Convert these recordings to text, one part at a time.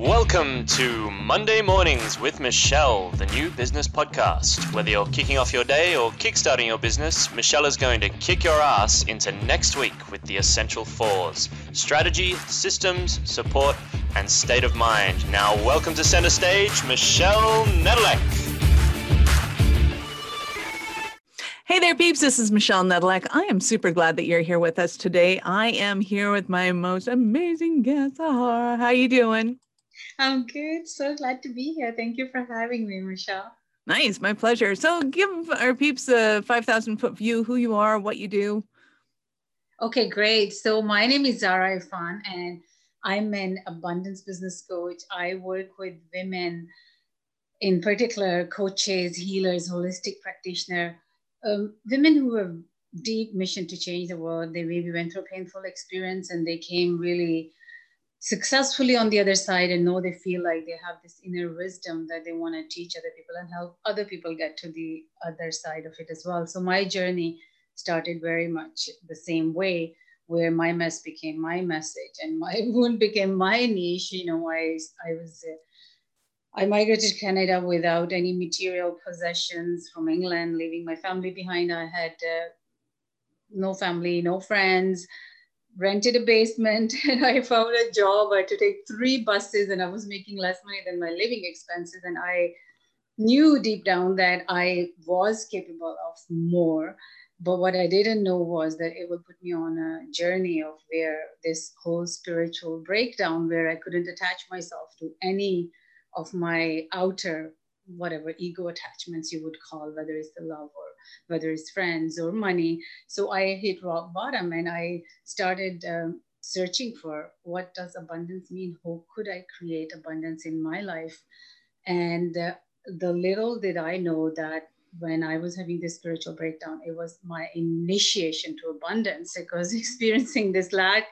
Welcome to Monday Mornings with Michelle, the new business podcast. Whether you're kicking off your day or kickstarting your business, Michelle is going to kick your ass into next week with the essential fours strategy, systems, support, and state of mind. Now, welcome to center stage, Michelle Nedelec. Hey there, peeps. This is Michelle Nedelec. I am super glad that you're here with us today. I am here with my most amazing guest, Zahra. How are you doing? I'm good. So glad to be here. Thank you for having me, Michelle. Nice, my pleasure. So, give our peeps a 5,000 foot view who you are, what you do. Okay, great. So, my name is Zahra Efan, and I'm an abundance business coach. I work with women, in particular, coaches, healers, holistic practitioner um, women who have deep mission to change the world they maybe went through a painful experience and they came really successfully on the other side and know they feel like they have this inner wisdom that they want to teach other people and help other people get to the other side of it as well so my journey started very much the same way where my mess became my message and my wound became my niche you know i i was I migrated to Canada without any material possessions from England, leaving my family behind. I had uh, no family, no friends, rented a basement, and I found a job. I had to take three buses, and I was making less money than my living expenses. And I knew deep down that I was capable of more. But what I didn't know was that it would put me on a journey of where this whole spiritual breakdown, where I couldn't attach myself to any of my outer whatever ego attachments you would call whether it's the love or whether it's friends or money. So i hit rock bottom and i started um, searching for what does abundance mean? How could i create abundance in my life? And uh, the little did i know that when i was having this spiritual breakdown it was my initiation to abundance. Because experiencing this lack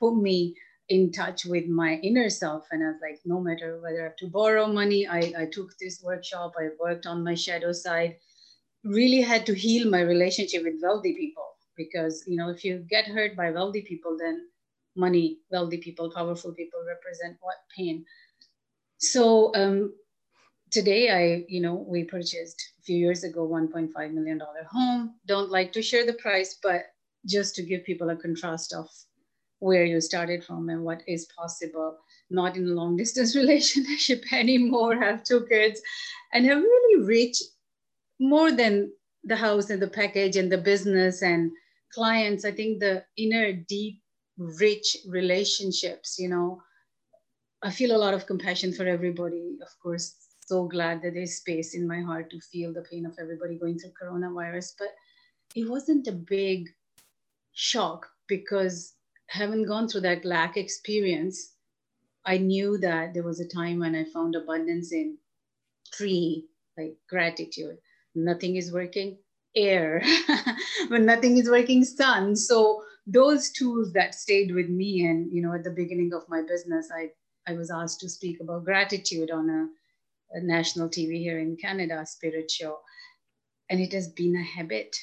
put me in touch with my inner self. And I was like, no matter whether I have to borrow money, I, I took this workshop, I worked on my shadow side, really had to heal my relationship with wealthy people. Because, you know, if you get hurt by wealthy people, then money, wealthy people, powerful people represent what pain. So um, today I, you know, we purchased a few years ago, $1.5 million home. Don't like to share the price, but just to give people a contrast of where you started from and what is possible not in a long distance relationship anymore have two kids and have really reached more than the house and the package and the business and clients i think the inner deep rich relationships you know i feel a lot of compassion for everybody of course so glad that there's space in my heart to feel the pain of everybody going through coronavirus but it wasn't a big shock because having gone through that lack experience, I knew that there was a time when I found abundance in three, like gratitude. Nothing is working, air. when nothing is working, sun. So those tools that stayed with me. And, you know, at the beginning of my business, I, I was asked to speak about gratitude on a, a national TV here in Canada, Spirit Show. And it has been a habit.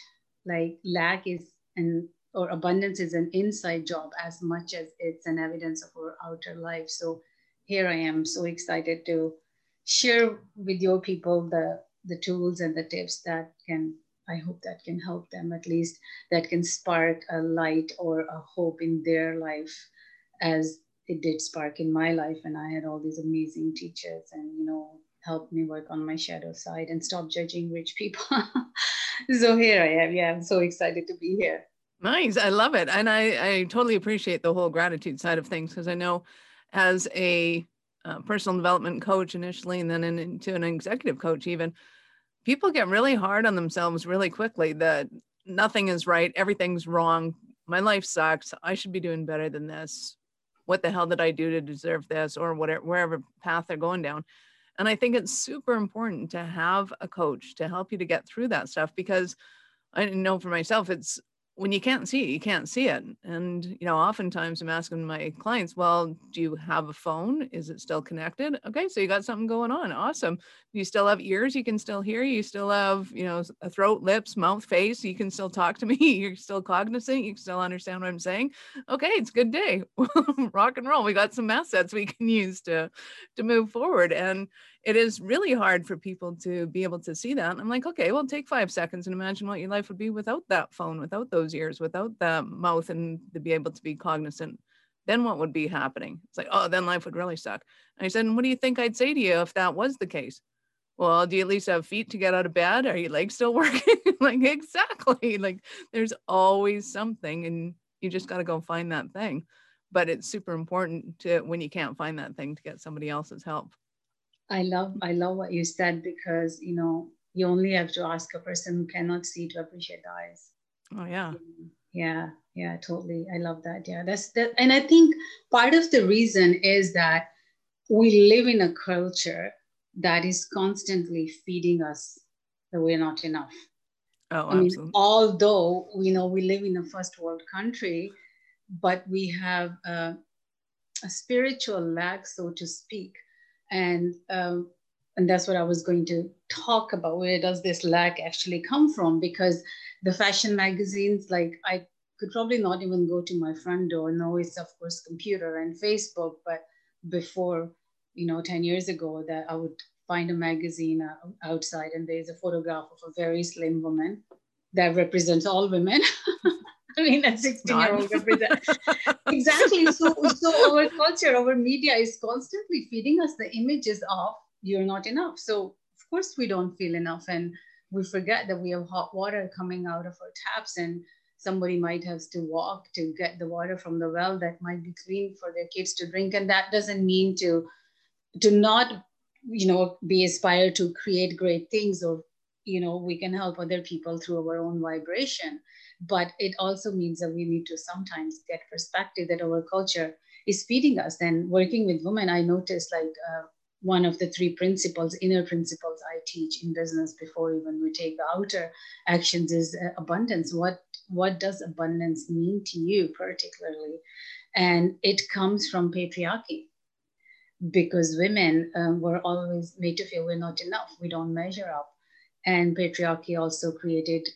Like lack is an or abundance is an inside job as much as it's an evidence of our outer life. So here I am so excited to share with your people the, the tools and the tips that can, I hope that can help them at least, that can spark a light or a hope in their life as it did spark in my life. And I had all these amazing teachers and, you know, helped me work on my shadow side and stop judging rich people. so here I am. Yeah, I'm so excited to be here. Nice. I love it. And I, I totally appreciate the whole gratitude side of things because I know as a uh, personal development coach initially and then into an executive coach, even people get really hard on themselves really quickly that nothing is right, everything's wrong, my life sucks, I should be doing better than this. What the hell did I do to deserve this or whatever, wherever path they're going down. And I think it's super important to have a coach to help you to get through that stuff because I know for myself, it's when you can't see it, you can't see it. And, you know, oftentimes I'm asking my clients, well, do you have a phone? Is it still connected? Okay, so you got something going on. Awesome. You still have ears, you can still hear. You still have, you know, a throat, lips, mouth, face. You can still talk to me. You're still cognizant. You can still understand what I'm saying. Okay, it's good day. Rock and roll. We got some assets we can use to to move forward. And it is really hard for people to be able to see that. I'm like, okay, well, take five seconds and imagine what your life would be without that phone, without those ears, without the mouth, and to be able to be cognizant. Then what would be happening? It's like, oh, then life would really suck. And I said, and what do you think I'd say to you if that was the case? Well, do you at least have feet to get out of bed? Are your legs still working? like, exactly. Like, there's always something, and you just got to go find that thing. But it's super important to, when you can't find that thing, to get somebody else's help. I love I love what you said because you know you only have to ask a person who cannot see to appreciate the eyes. Oh yeah. Yeah, yeah, totally. I love that. Yeah, that's that. And I think part of the reason is that we live in a culture that is constantly feeding us that we're not enough. Oh, I mean, although we know we live in a first world country, but we have a, a spiritual lack, so to speak, and um, and that's what I was going to talk about. Where does this lack actually come from? Because the fashion magazines, like I could probably not even go to my front door. No, it's of course computer and Facebook, but before, you know, 10 years ago, that I would find a magazine uh, outside and there's a photograph of a very slim woman that represents all women. I mean, a 16 year old exactly. So, so our culture, our media is constantly feeding us the images of you're not enough. So, of course, we don't feel enough. And we forget that we have hot water coming out of our taps and somebody might have to walk to get the water from the well that might be clean for their kids to drink and that doesn't mean to to not you know be aspired to create great things or you know we can help other people through our own vibration but it also means that we need to sometimes get perspective that our culture is feeding us. And working with women i noticed like uh, one of the three principles inner principles i teach in business before even we take the outer actions is uh, abundance. What what does abundance mean to you particularly? And it comes from patriarchy. Because women um, were always made to feel we're not enough. We don't measure up. And patriarchy also created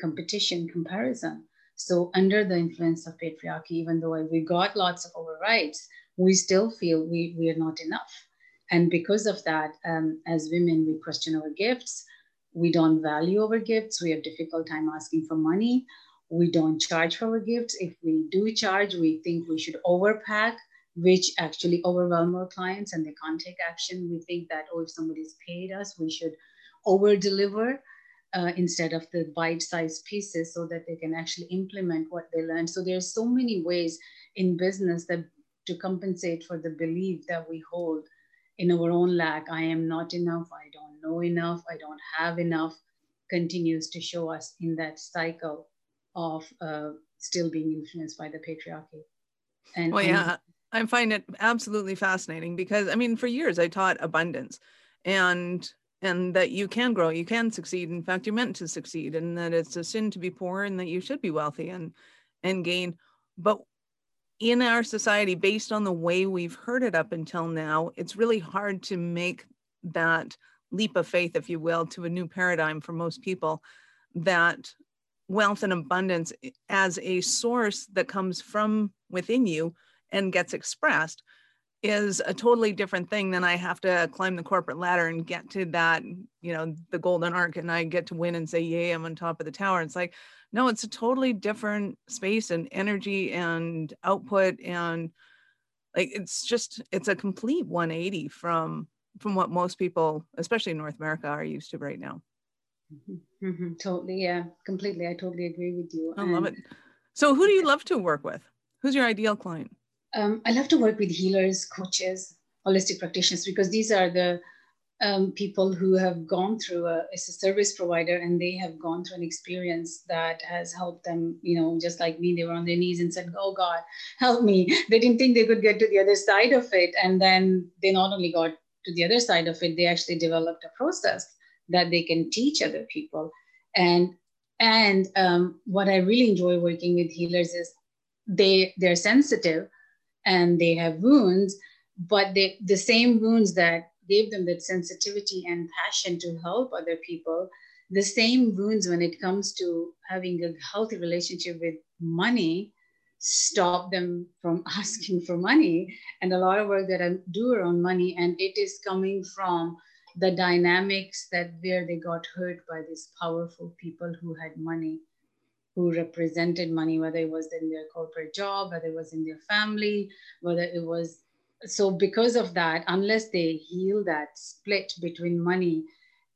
competition, comparison. So, under the influence of patriarchy, even though we got lots of our rights, we still feel we, we are not enough. And because of that, um, as women, we question our gifts. We don't value our gifts. We have difficult time asking for money. We don't charge for our gifts. If we do charge, we think we should overpack, which actually overwhelm our clients and they can't take action. We think that, oh, if somebody's paid us, we should over deliver uh, instead of the bite-sized pieces so that they can actually implement what they learned. So there's so many ways in business that to compensate for the belief that we hold in our own lack, I am not enough, I don't know enough, I don't have enough, continues to show us in that cycle of uh, still being influenced by the patriarchy. And well, yeah, I find it absolutely fascinating because I mean, for years I taught abundance, and and that you can grow, you can succeed. In fact, you're meant to succeed, and that it's a sin to be poor, and that you should be wealthy and and gain. But in our society, based on the way we've heard it up until now, it's really hard to make that leap of faith, if you will, to a new paradigm for most people. That wealth and abundance eh, as a source that comes from within you and gets expressed is a totally different thing than I have to climb the corporate ladder and get to that, you know, the golden arc and I get to win and say, yay, I'm on top of the tower. It's like, no, it's a totally different space and energy and output. And like, it's just, it's a complete 180 from, from what most people, especially in North America are used to right now. Mm-hmm. mm-hmm. Totally. Yeah, completely. I totally agree with you. I and love it. So who do you love to work with? Who's your ideal client? Um, I love to work with healers, coaches, holistic practitioners, because these are the um, people who have gone through a, a service provider and they have gone through an experience that has helped them, you know, just like me, they were on their knees and said, Oh God, help me. They didn't think they could get to the other side of it. And then they not only got to the other side of it, they actually developed a process that they can teach other people. And and um, what i really enjoy working with healers is they they're sensitive and they have wounds but they the same wounds that gave them that sensitivity and passion to help other people the same wounds when it comes to having a healthy relationship with money stop them from asking for money. And a lot of work that i do around money and it is coming from the dynamics that where they got hurt by these powerful people who had money who represented money whether it was in their corporate job whether it was in their family whether it was so because of that unless they heal that split between money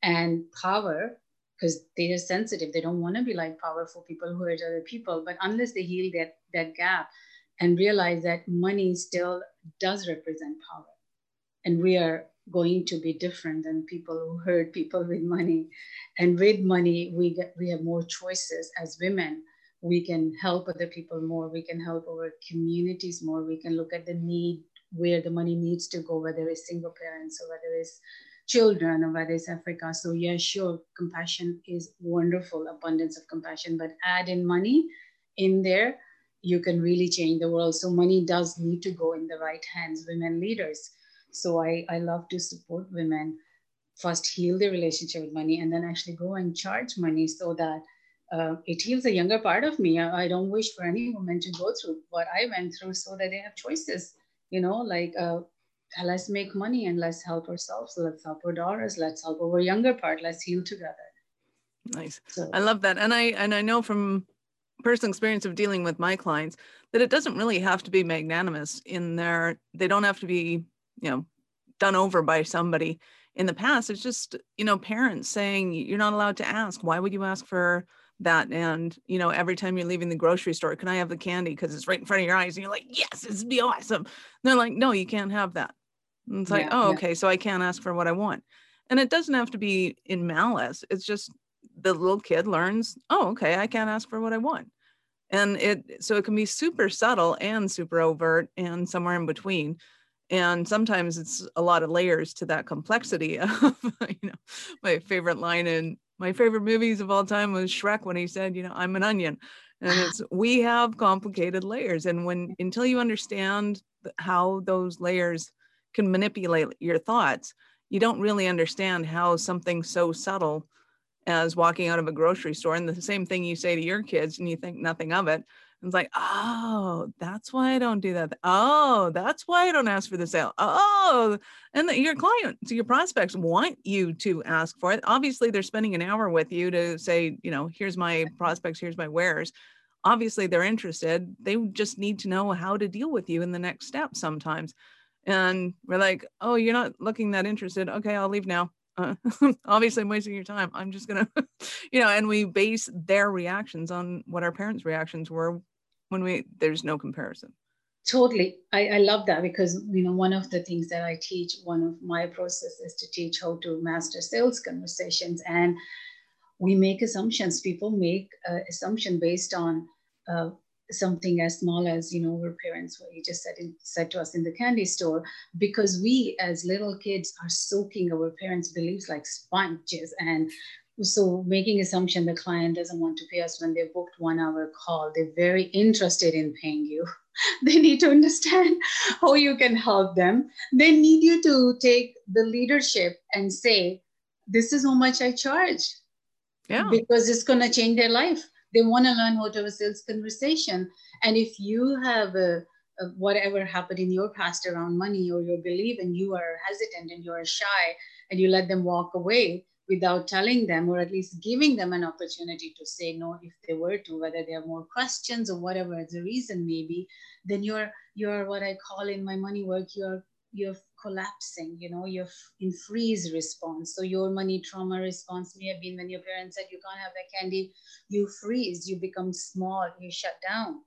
and power because they are sensitive they don't want to be like powerful people who hurt other people but unless they heal that that gap and realize that money still does represent power and we are going to be different than people who hurt people with money and with money we get we have more choices as women we can help other people more we can help our communities more we can look at the need where the money needs to go, whether it's single parents or whether it's children or whether it's Africa. So yeah, sure, compassion is wonderful, abundance of compassion, but add in money in there, you can really change the world. So money does need to go in the right hands, women leaders. So I, I love to support women first heal their relationship with money and then actually go and charge money so that uh, it heals a younger part of me. I, I don't wish for any woman to go through what I went through so that they have choices you know, like uh, let's make money and let's help ourselves. Let's help our daughters. Let's help our younger part. Let's heal together. Nice. So, I love that. And I and I know from personal experience of dealing with my clients that it doesn't really have to be magnanimous in their they don't have to be, you know, done over by somebody in the past. It's just, you know, parents saying you're not allowed to ask. Why would you ask for that? And you know every time you're leaving the grocery store can i have the candy? Because it's right in front of your eyes. And you're like yes this would be awesome. And they're like no you can't have that. And it's like oh yeah. okay so i can't ask for what i want. And it doesn't have to be in malice. It's just the little kid learns oh okay i can't ask for what i want. And it so it can be super subtle and super overt and somewhere in between and sometimes it's a lot of layers to that complexity of you know my favorite line in my favorite movies of all time was Shrek when he said, you know, I'm an onion. And it's we have complicated layers. And when until you understand how those layers can manipulate your thoughts, you don't really understand how something so subtle as walking out of a grocery store and the same thing you say to your kids and you think nothing of it it's like, oh, that's why I don't do that. Oh, that's why I don't ask for the sale. Oh, and the, your clients, your prospects want you to ask for it. Obviously, they're spending an hour with you to say, you know, here's my prospects, here's my wares. Obviously, they're interested. They just need to know how to deal with you in the next step sometimes. And we're like, oh, you're not looking that interested. Okay, I'll leave now. Uh, obviously, I'm wasting your time. I'm just gonna, you know, and we base their reactions on what our parents' reactions were when we there's no comparison. Totally. I, I love that because you know one of the things that i teach one of my process is to teach how to master sales conversations. And we make assumptions. People make uh, assumption based on uh, something as small as you know our parents what you just said in, said to us in the candy store because we as little kids are soaking our parents beliefs like sponges. And so making assumption the client doesn't want to pay us when they booked one hour call they're very interested in paying you. They need to understand how you can help them. They need you to take the leadership and say this is how much i charge. Yeah. Because it's going to change their life. They want to learn how to have a sales conversation. And if you have a, a whatever happened in your past around money or your belief and you are hesitant and you are shy and you let them walk away without telling them or at least giving them an opportunity to say no if they were to whether they have more questions or whatever the reason may be then you're you're what i call in my money work you're you're collapsing you know you're in freeze response. So your money trauma response may have been when your parents said you can't have that candy. You freeze you become small you shut down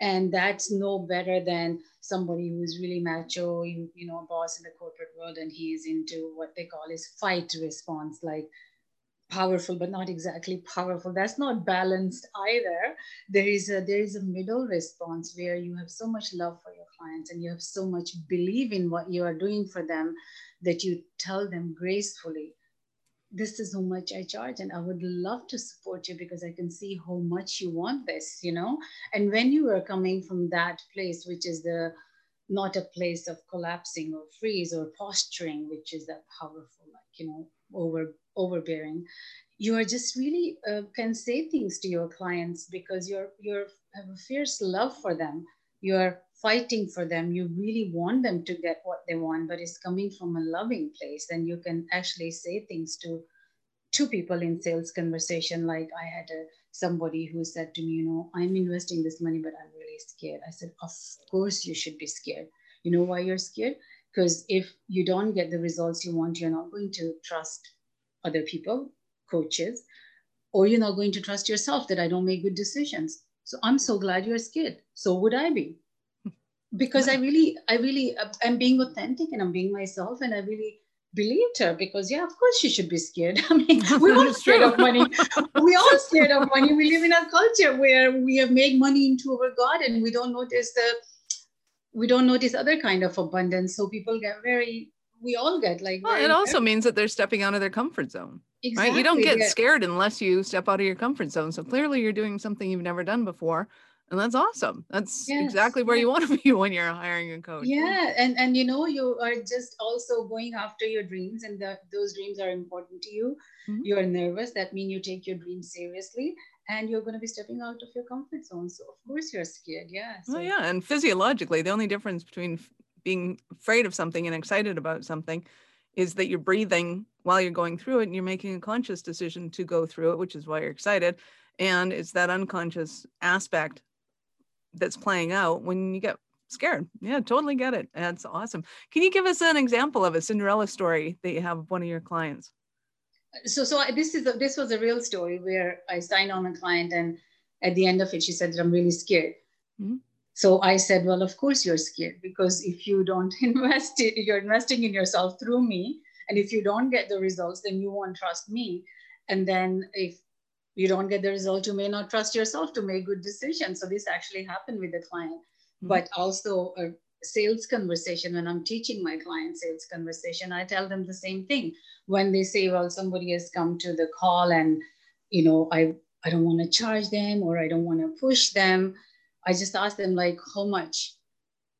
and that's no better than somebody who's really macho you, you know boss in the corporate world and he's into what they call his fight response like powerful but not exactly powerful. That's not balanced either. There is a there is a middle response where you have so much love for your clients and you have so much belief in what you are doing for them that you tell them gracefully this is how much I charge, and I would love to support you because I can see how much you want this, you know. And when you are coming from that place, which is the not a place of collapsing or freeze or posturing, which is that powerful, like you know, over overbearing, you are just really uh, can say things to your clients because you're you're have a fierce love for them. You're fighting for them. You really want them to get what they want, but it's coming from a loving place. And you can actually say things to two people in sales conversation. Like I had a, somebody who said to me, you know, I'm investing this money, but I'm really scared. I said, of course you should be scared. You know why you're scared? Because if you don't get the results you want, you're not going to trust other people, coaches, or you're not going to trust yourself that I don't make good decisions. So I'm so glad you're scared. So would I be because I really, I really, uh, I'm being authentic and I'm being myself, and I really believed her because yeah, of course she should be scared. I mean, we all scared of money. We all scared of money. We live in a culture where we have made money into our god, and we don't notice the, we don't notice other kind of abundance. So people get very, we all get like. Well, it also very, means that they're stepping out of their comfort zone. Exactly. Right? You don't get yeah. scared unless you step out of your comfort zone. So clearly, you're doing something you've never done before and that's awesome. That's yes, exactly where you want to be when you're hiring a coach yeah and and you know you are just also going after your dreams and the, those dreams are important to you. Mm-hmm. you're nervous that means you take your dreams seriously and you're going to be stepping out of your comfort zone. So of course you're scared. Yeah so. yeah and physiologically the only difference between being afraid of something and excited about something is that you're breathing while you're going through it and you're making a conscious decision to go through it which is why you're excited. And it's that unconscious aspect that's playing out when you get scared. Yeah, totally get it. That's awesome. Can you give us an example of a Cinderella story that you have one of your clients? So, so this is a, this was a real story where I signed on a client, and at the end of it, she said that I'm really scared. Mm-hmm. So I said, well, of course you're scared because if you don't invest, you're investing in yourself through me, and if you don't get the results, then you won't trust me. And then if you don't get the result, you may not trust yourself to make good decisions. So this actually happened with the client. Mm-hmm. But also a sales conversation, when I'm teaching my client sales conversation, I tell them the same thing. When they say, well, somebody has come to the call and, you know, I, I don't want to charge them or I don't want to push them. I just ask them like, how much?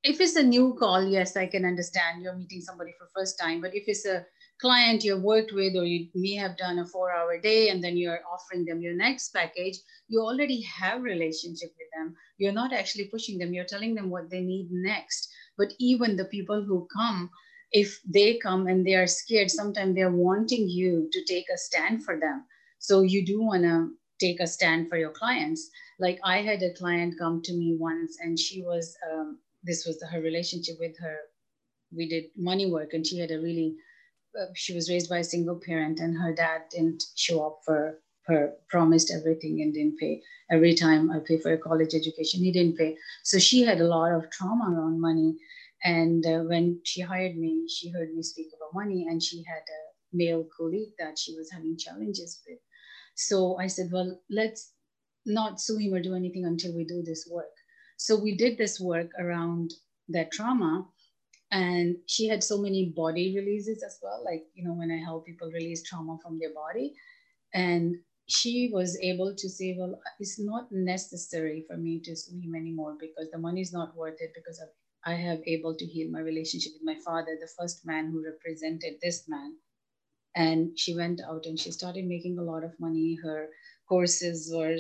If it's a new call, yes, I can understand you're meeting somebody for first time. But if it's a client you've worked with, or you may have done a four hour day and then you're offering them your next package, you already have relationship with them. You're not actually pushing them, you're telling them what they need next. But even the people who come, if they come and they are scared, sometimes they're wanting you to take a stand for them. So you do want to take a stand for your clients. Like I had a client come to me once and she was, um, this was her relationship with her. We did money work and she had a really she was raised by a single parent and her dad didn't show up for her promised everything and didn't pay. Every time i pay for a college education he didn't pay. So she had a lot of trauma around money. And uh, when she hired me she heard me speak about money and she had a male colleague that she was having challenges with. So i said well let's not sue him or do anything until we do this work. So we did this work around that trauma and she had so many body releases as well like you know when i help people release trauma from their body. And she was able to say well it's not necessary for me to swim anymore because the money is not worth it because of, i have able to heal my relationship with my father the first man who represented this man. And she went out and she started making a lot of money. Her courses were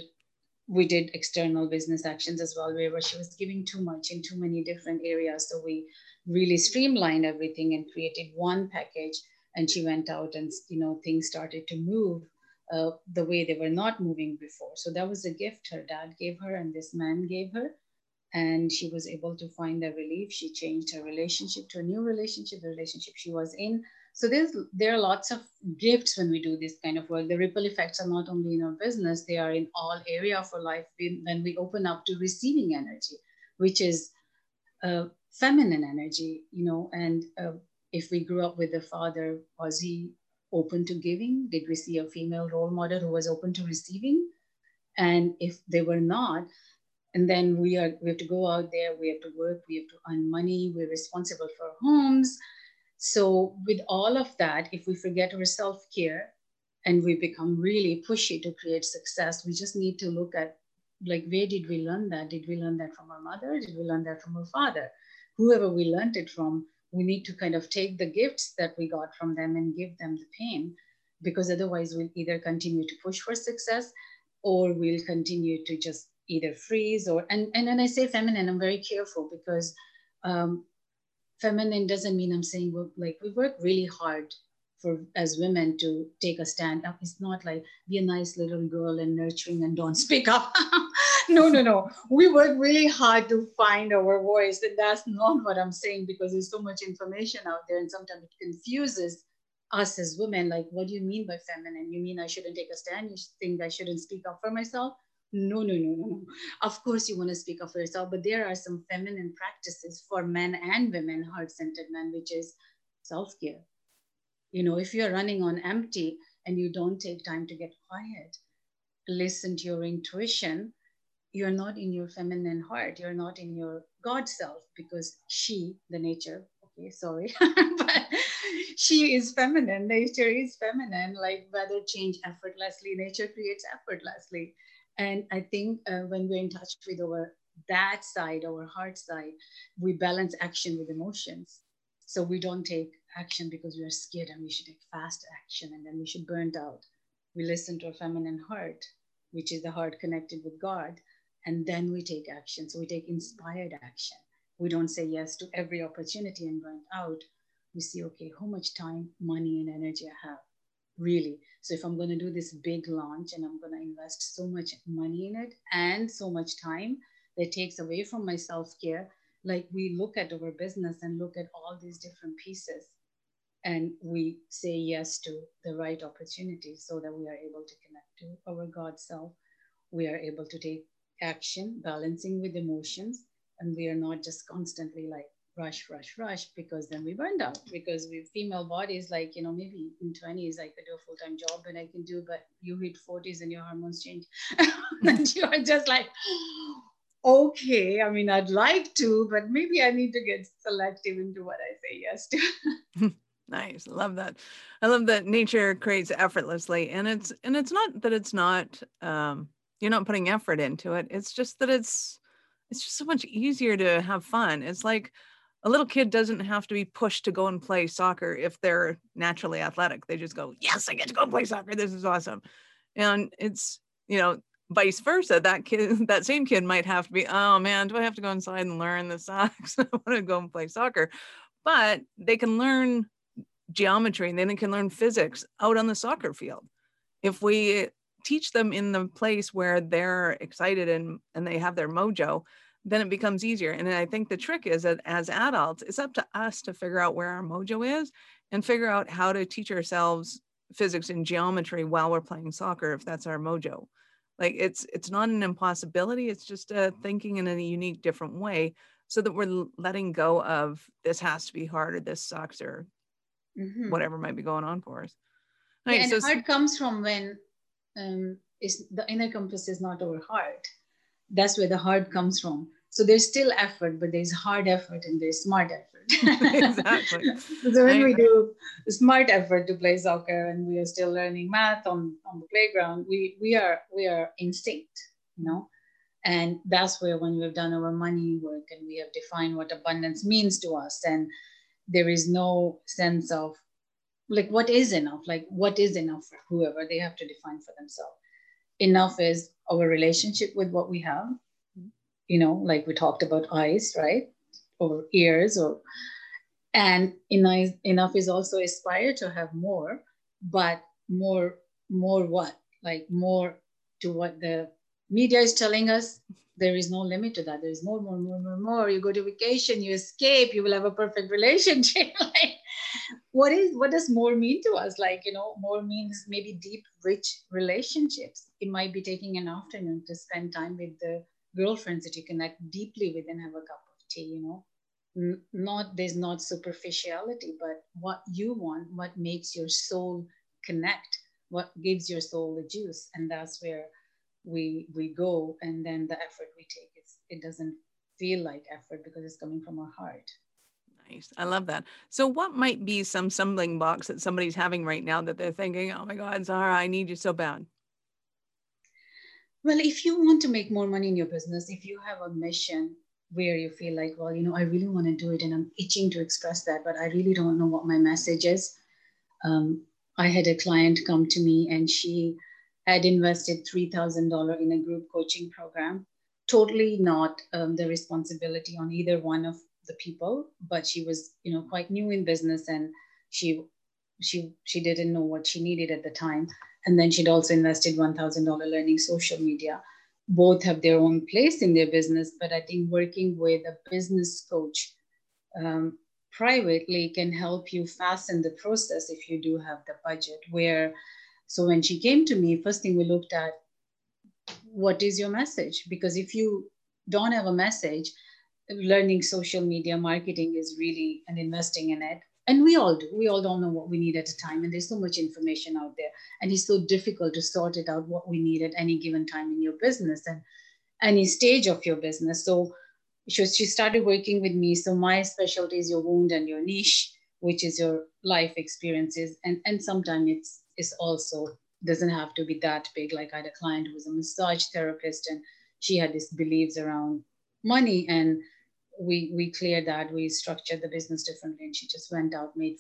we did external business actions as well where she was giving too much in too many different areas. So we really streamlined everything and created one package. And she went out and you know things started to move uh, the way they were not moving before. So that was a gift her dad gave her and this man gave her. And she was able to find a relief. She changed her relationship to a new relationship the relationship she was in. So there's there are lots of gifts when we do this kind of work. The ripple effects are not only in our business they are in all area of our life when we open up to receiving energy which is uh, feminine energy, you know, and uh, if we grew up with a father, was he open to giving? Did we see a female role model who was open to receiving? And if they were not, and then we are we have to go out there, we have to work, we have to earn money, we're responsible for homes. So with all of that, if we forget our self-care, and we become really pushy to create success we just need to look at like where did we learn that did we learn that from our mother did we learn that from our father whoever we learned it from we need to kind of take the gifts that we got from them and give them the pain because otherwise we'll either continue to push for success or we'll continue to just either freeze or and and when i say feminine i'm very careful because um, feminine doesn't mean i'm saying we're, like we work really hard for as women to take a stand up. It's not like be a nice little girl and nurturing and don't speak up no no no. We work really hard to find our voice and that's not what i'm saying because there's so much information out there and sometimes it confuses us as women. Like what do you mean by feminine? You mean i shouldn't take a stand? You think i shouldn't speak up for myself? No, no, no, no, no. Of course, you want to speak up for yourself, but there are some feminine practices for men and women, heart centered men, which is self care. You know, if you're running on empty and you don't take time to get quiet, listen to your intuition, you're not in your feminine heart, you're not in your God self because she, the nature, okay, sorry, but she is feminine, nature is feminine, like weather change effortlessly, nature creates effortlessly and I think uh, when we're in touch with our that side, our heart side, we balance action with emotions. So we don't take action because we are scared and we should take fast action and then we should burn out. We listen to our feminine heart, which is the heart connected with God, and then we take action. So we take inspired action. We don't say yes to every opportunity and burn out. We see, okay, how much time, money, and energy I have really. So if I'm going to do this big launch and I'm going to invest so much money in it and so much time that takes away from my self care, like we look at our business and look at all these different pieces and we say yes to the right opportunities so that we are able to connect to our God self. We are able to take action, balancing with emotions, and we are not just constantly like rush, rush, rush, because then we burned out. Because we female bodies, like, you know, maybe in 20s, I could do a full time job and I can do, but you hit 40s and your hormones change. and you're just like, okay, I mean, I'd like to, but maybe I need to get selective into what I say yes to. nice love that i love that nature creates effortlessly and it's and it's not that it's not um you're not putting effort into it it's just that it's it's just so much easier to have fun it's like a little kid doesn't have to be pushed to go and play soccer if they're naturally athletic. They just go, yes, I get to go play soccer. This is awesome. And it's, you know, vice versa. That kid, that same kid might have to be, oh man, do I have to go inside and learn the socks? I want to go and play soccer. But they can learn geometry and then they can learn physics out on the soccer field. If we teach them in the place where they're excited and, and they have their mojo, then it becomes easier. And I think the trick is that as adults, it's up to us to figure out where our mojo is and figure out how to teach ourselves physics and geometry while we're playing soccer if that's our mojo. Like it's it's not an impossibility, it's just a thinking in a unique different way so that we're letting go of this has to be hard or this sucks or mm-hmm. whatever might be going on for us. Right, yeah, and so, hard comes from when um, is the inner compass is not our heart that's where the heart comes from. So there's still effort, but there's hard effort and there's smart effort. exactly. so when we do smart effort to play soccer and we are still learning math on, on the playground, we we are we are instinct, you know. And that's where when we've done our money work and we have defined what abundance means to us, and there is no sense of like what is enough, like what is enough for whoever they have to define for themselves? Enough is our relationship with what we have. You know like we talked about eyes right? Or ears or and enough, is also aspire to have more but more more what? Like more to what the media is telling us. There is no limit to that. There's more more more more more. You go to vacation you escape you will have a perfect relationship. Like what is what does more mean to us? Like you know more means maybe deep rich relationships. It might be taking an afternoon to spend time with the girlfriends that you connect deeply with and have a cup of tea you know? Not there's not superficiality but what you want what makes your soul connect what gives your soul the juice and that's where we we go. And then the effort we take is it doesn't feel like effort because it's coming from our heart Nice. I love that. So, what might be some stumbling blocks that somebody's having right now that they're thinking, oh my God, Zahra, I need you so bad? Well, if you want to make more money in your business, if you have a mission where you feel like, well, you know, I really want to do it and I'm itching to express that, but I really don't know what my message is. Um, I had a client come to me and she had invested $3,000 in a group coaching program. Totally not um, the responsibility on either one of the people, but she was, you know, quite new in business and she she she didn't know what she needed at the time. And then she'd also invested $1,000 learning social media both have their own place in their business, but I think working with a business coach um, privately can help you fasten the process if you do have the budget. Where, so when she came to me, first thing we looked at, what is your message? Because if you don't have a message, learning social media marketing is really and investing in it. And we all do. We all don't know what we need at a time and there's so much information out there. And it's so difficult to sort it out what we need at any given time in your business and any stage of your business. So she, she started working with me. So my specialty is your wound and your niche which is your life experiences. And and sometimes it's it's also doesn't have to be that big. Like i had a client who was a massage therapist and she had these beliefs around money and we we cleared that we structured the business differently and she just went out made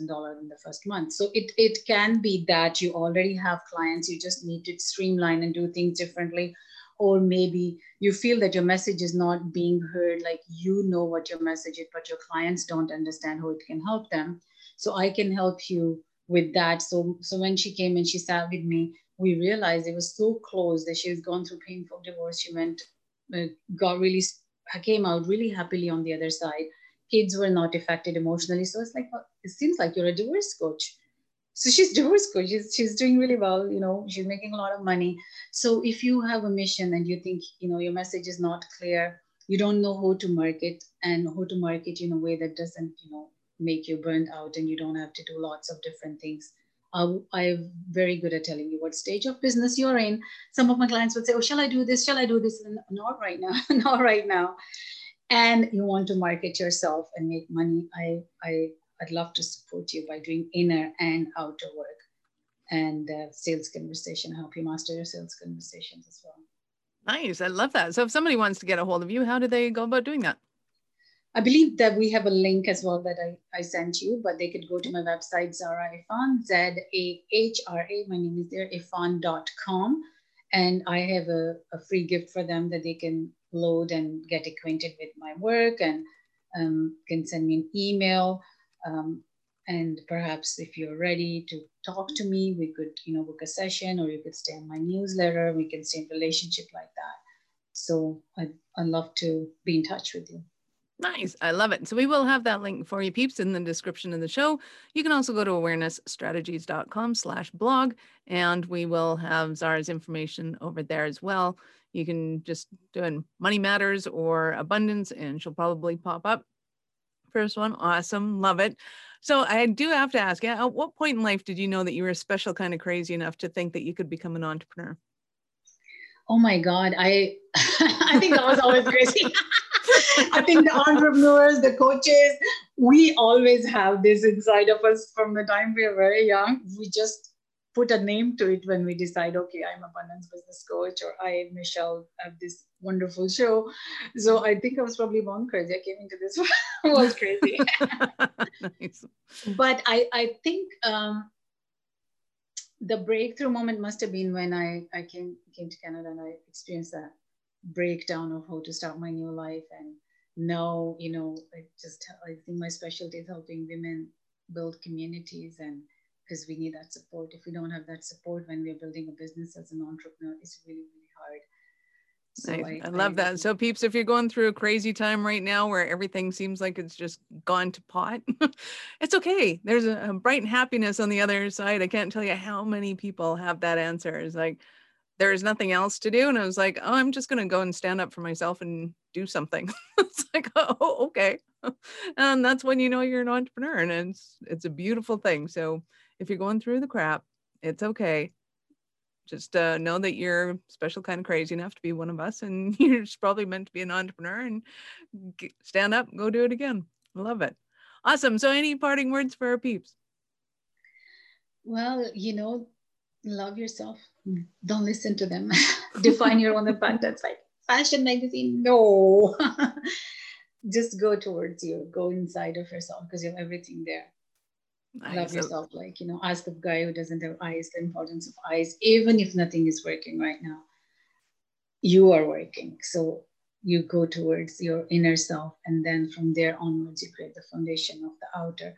$5000 in the first month. So it it can be that you already have clients you just need to streamline and do things differently. Or maybe you feel that your message is not being heard like you know what your message is but your clients don't understand how it can help them. So i can help you with that. So so when she came and she sat with me we realized it was so close that she was gone through painful divorce. She went uh, got really came out really happily on the other side. Kids were not affected emotionally. So it's like, well, it seems like you're a divorce coach. So she's divorce coach. She's, she's doing really well. You know, she's making a lot of money. So if you have a mission and you think, you know, your message is not clear, you don't know how to market and how to market in a way that doesn't, you know, make you burnt out and you don't have to do lots of different things uh, I'm very good at telling you what stage of business you're in. Some of my clients would say, "Oh, shall I do this? Shall I do this?" And not right now, not right now. And you want to market yourself and make money. I, I, I'd love to support you by doing inner and outer work, and uh, sales conversation. Help you master your sales conversations as well. Nice, I love that. So, if somebody wants to get a hold of you, how do they go about doing that? I believe that we have a link as well that I, I sent you, but they could go to my website, Zahra Efan, Z A H R A. My name is there, efan.com. And I have a, a free gift for them that they can load and get acquainted with my work and um, can send me an email. Um, and perhaps if you're ready to talk to me, we could, you know, book a session or you could stay on my newsletter. We can stay in relationship like that. So I'd, I'd love to be in touch with you. Nice. I love it. So we will have that link for you peeps in the description of the show. You can also go to awarenessstrategies.com slash blog and we will have Zahra's information over there as well. You can just do in money matters or abundance and she'll probably pop up. First one. Awesome. Love it. So I do have to ask, at what point in life did you know that you were a special kind of crazy enough to think that you could become an entrepreneur? Oh my God. I I think I was always crazy. I think the entrepreneurs, the coaches, we always have this inside of us from the time we are very young. We just put a name to it when we decide, okay, I'm abundance business coach, or I, Michelle, have this wonderful show. So I think I was probably born crazy. I came into this world crazy. nice. But I, I think um, the breakthrough moment must have been when I, I came came to Canada and I experienced that breakdown of how to start my new life and now you know i just i think my specialty is helping women build communities and because we need that support if we don't have that support when we're building a business as an entrepreneur it's really really hard so I, I, love I, that. So, peeps, if you're going through a crazy time right now where everything seems like it's just gone to pot, it's okay. There's a, a bright happiness on the other side. I can't tell you how many people have that answer. It's like, there's nothing else to do. And I was like, oh, I'm just going to go and stand up for myself and do something. it's like, oh, okay. and that's when you know you're an entrepreneur and it's, it's a beautiful thing. So if you're going through the crap, it's okay. Just uh, know that you're special kind of crazy enough to be one of us and you're probably meant to be an entrepreneur and stand up, go do it again. Love it. Awesome. So, any parting words for our peeps? Well, you know, love yourself. Hmm. Don't listen to them. Define your own abundance. Like fashion magazine, no. Just go towards you. Go inside of yourself because you have everything there. Nice. Love yourself. Like, you know, ask the guy who doesn't have eyes the importance of eyes, even if nothing is working right now. You are working. So you go towards your inner self. And then from there onwards, you create the foundation of the outer,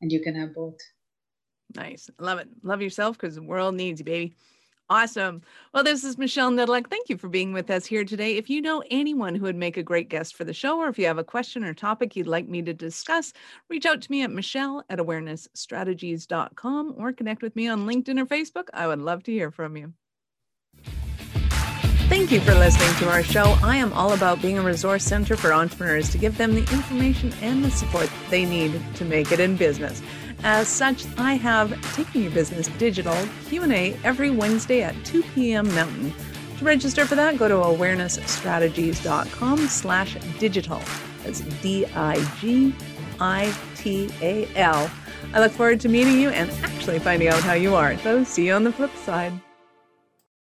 and you can have both. Nice. Love it. Love yourself because the world needs you, baby. Awesome. Well, this is Michelle Nedelec. Thank you for being with us here today. If you know anyone who would make a great guest for the show, or if you have a question or topic you'd like me to discuss, reach out to me at michelle at awarenessstrategies.com or connect with me on LinkedIn or Facebook. I would love to hear from you. Thank you for listening to our show. I am all about being a resource center for entrepreneurs to give them the information and the support they need to make it in business. As such, I have Taking Your Business Digital Q&A every Wednesday at 2 p.m. Mountain. To register for that, go to awarenessstrategies.com slash digital. That's D-I-G-I-T-A-L. I look forward to meeting you and actually finding out how you are. So see you on the flip side.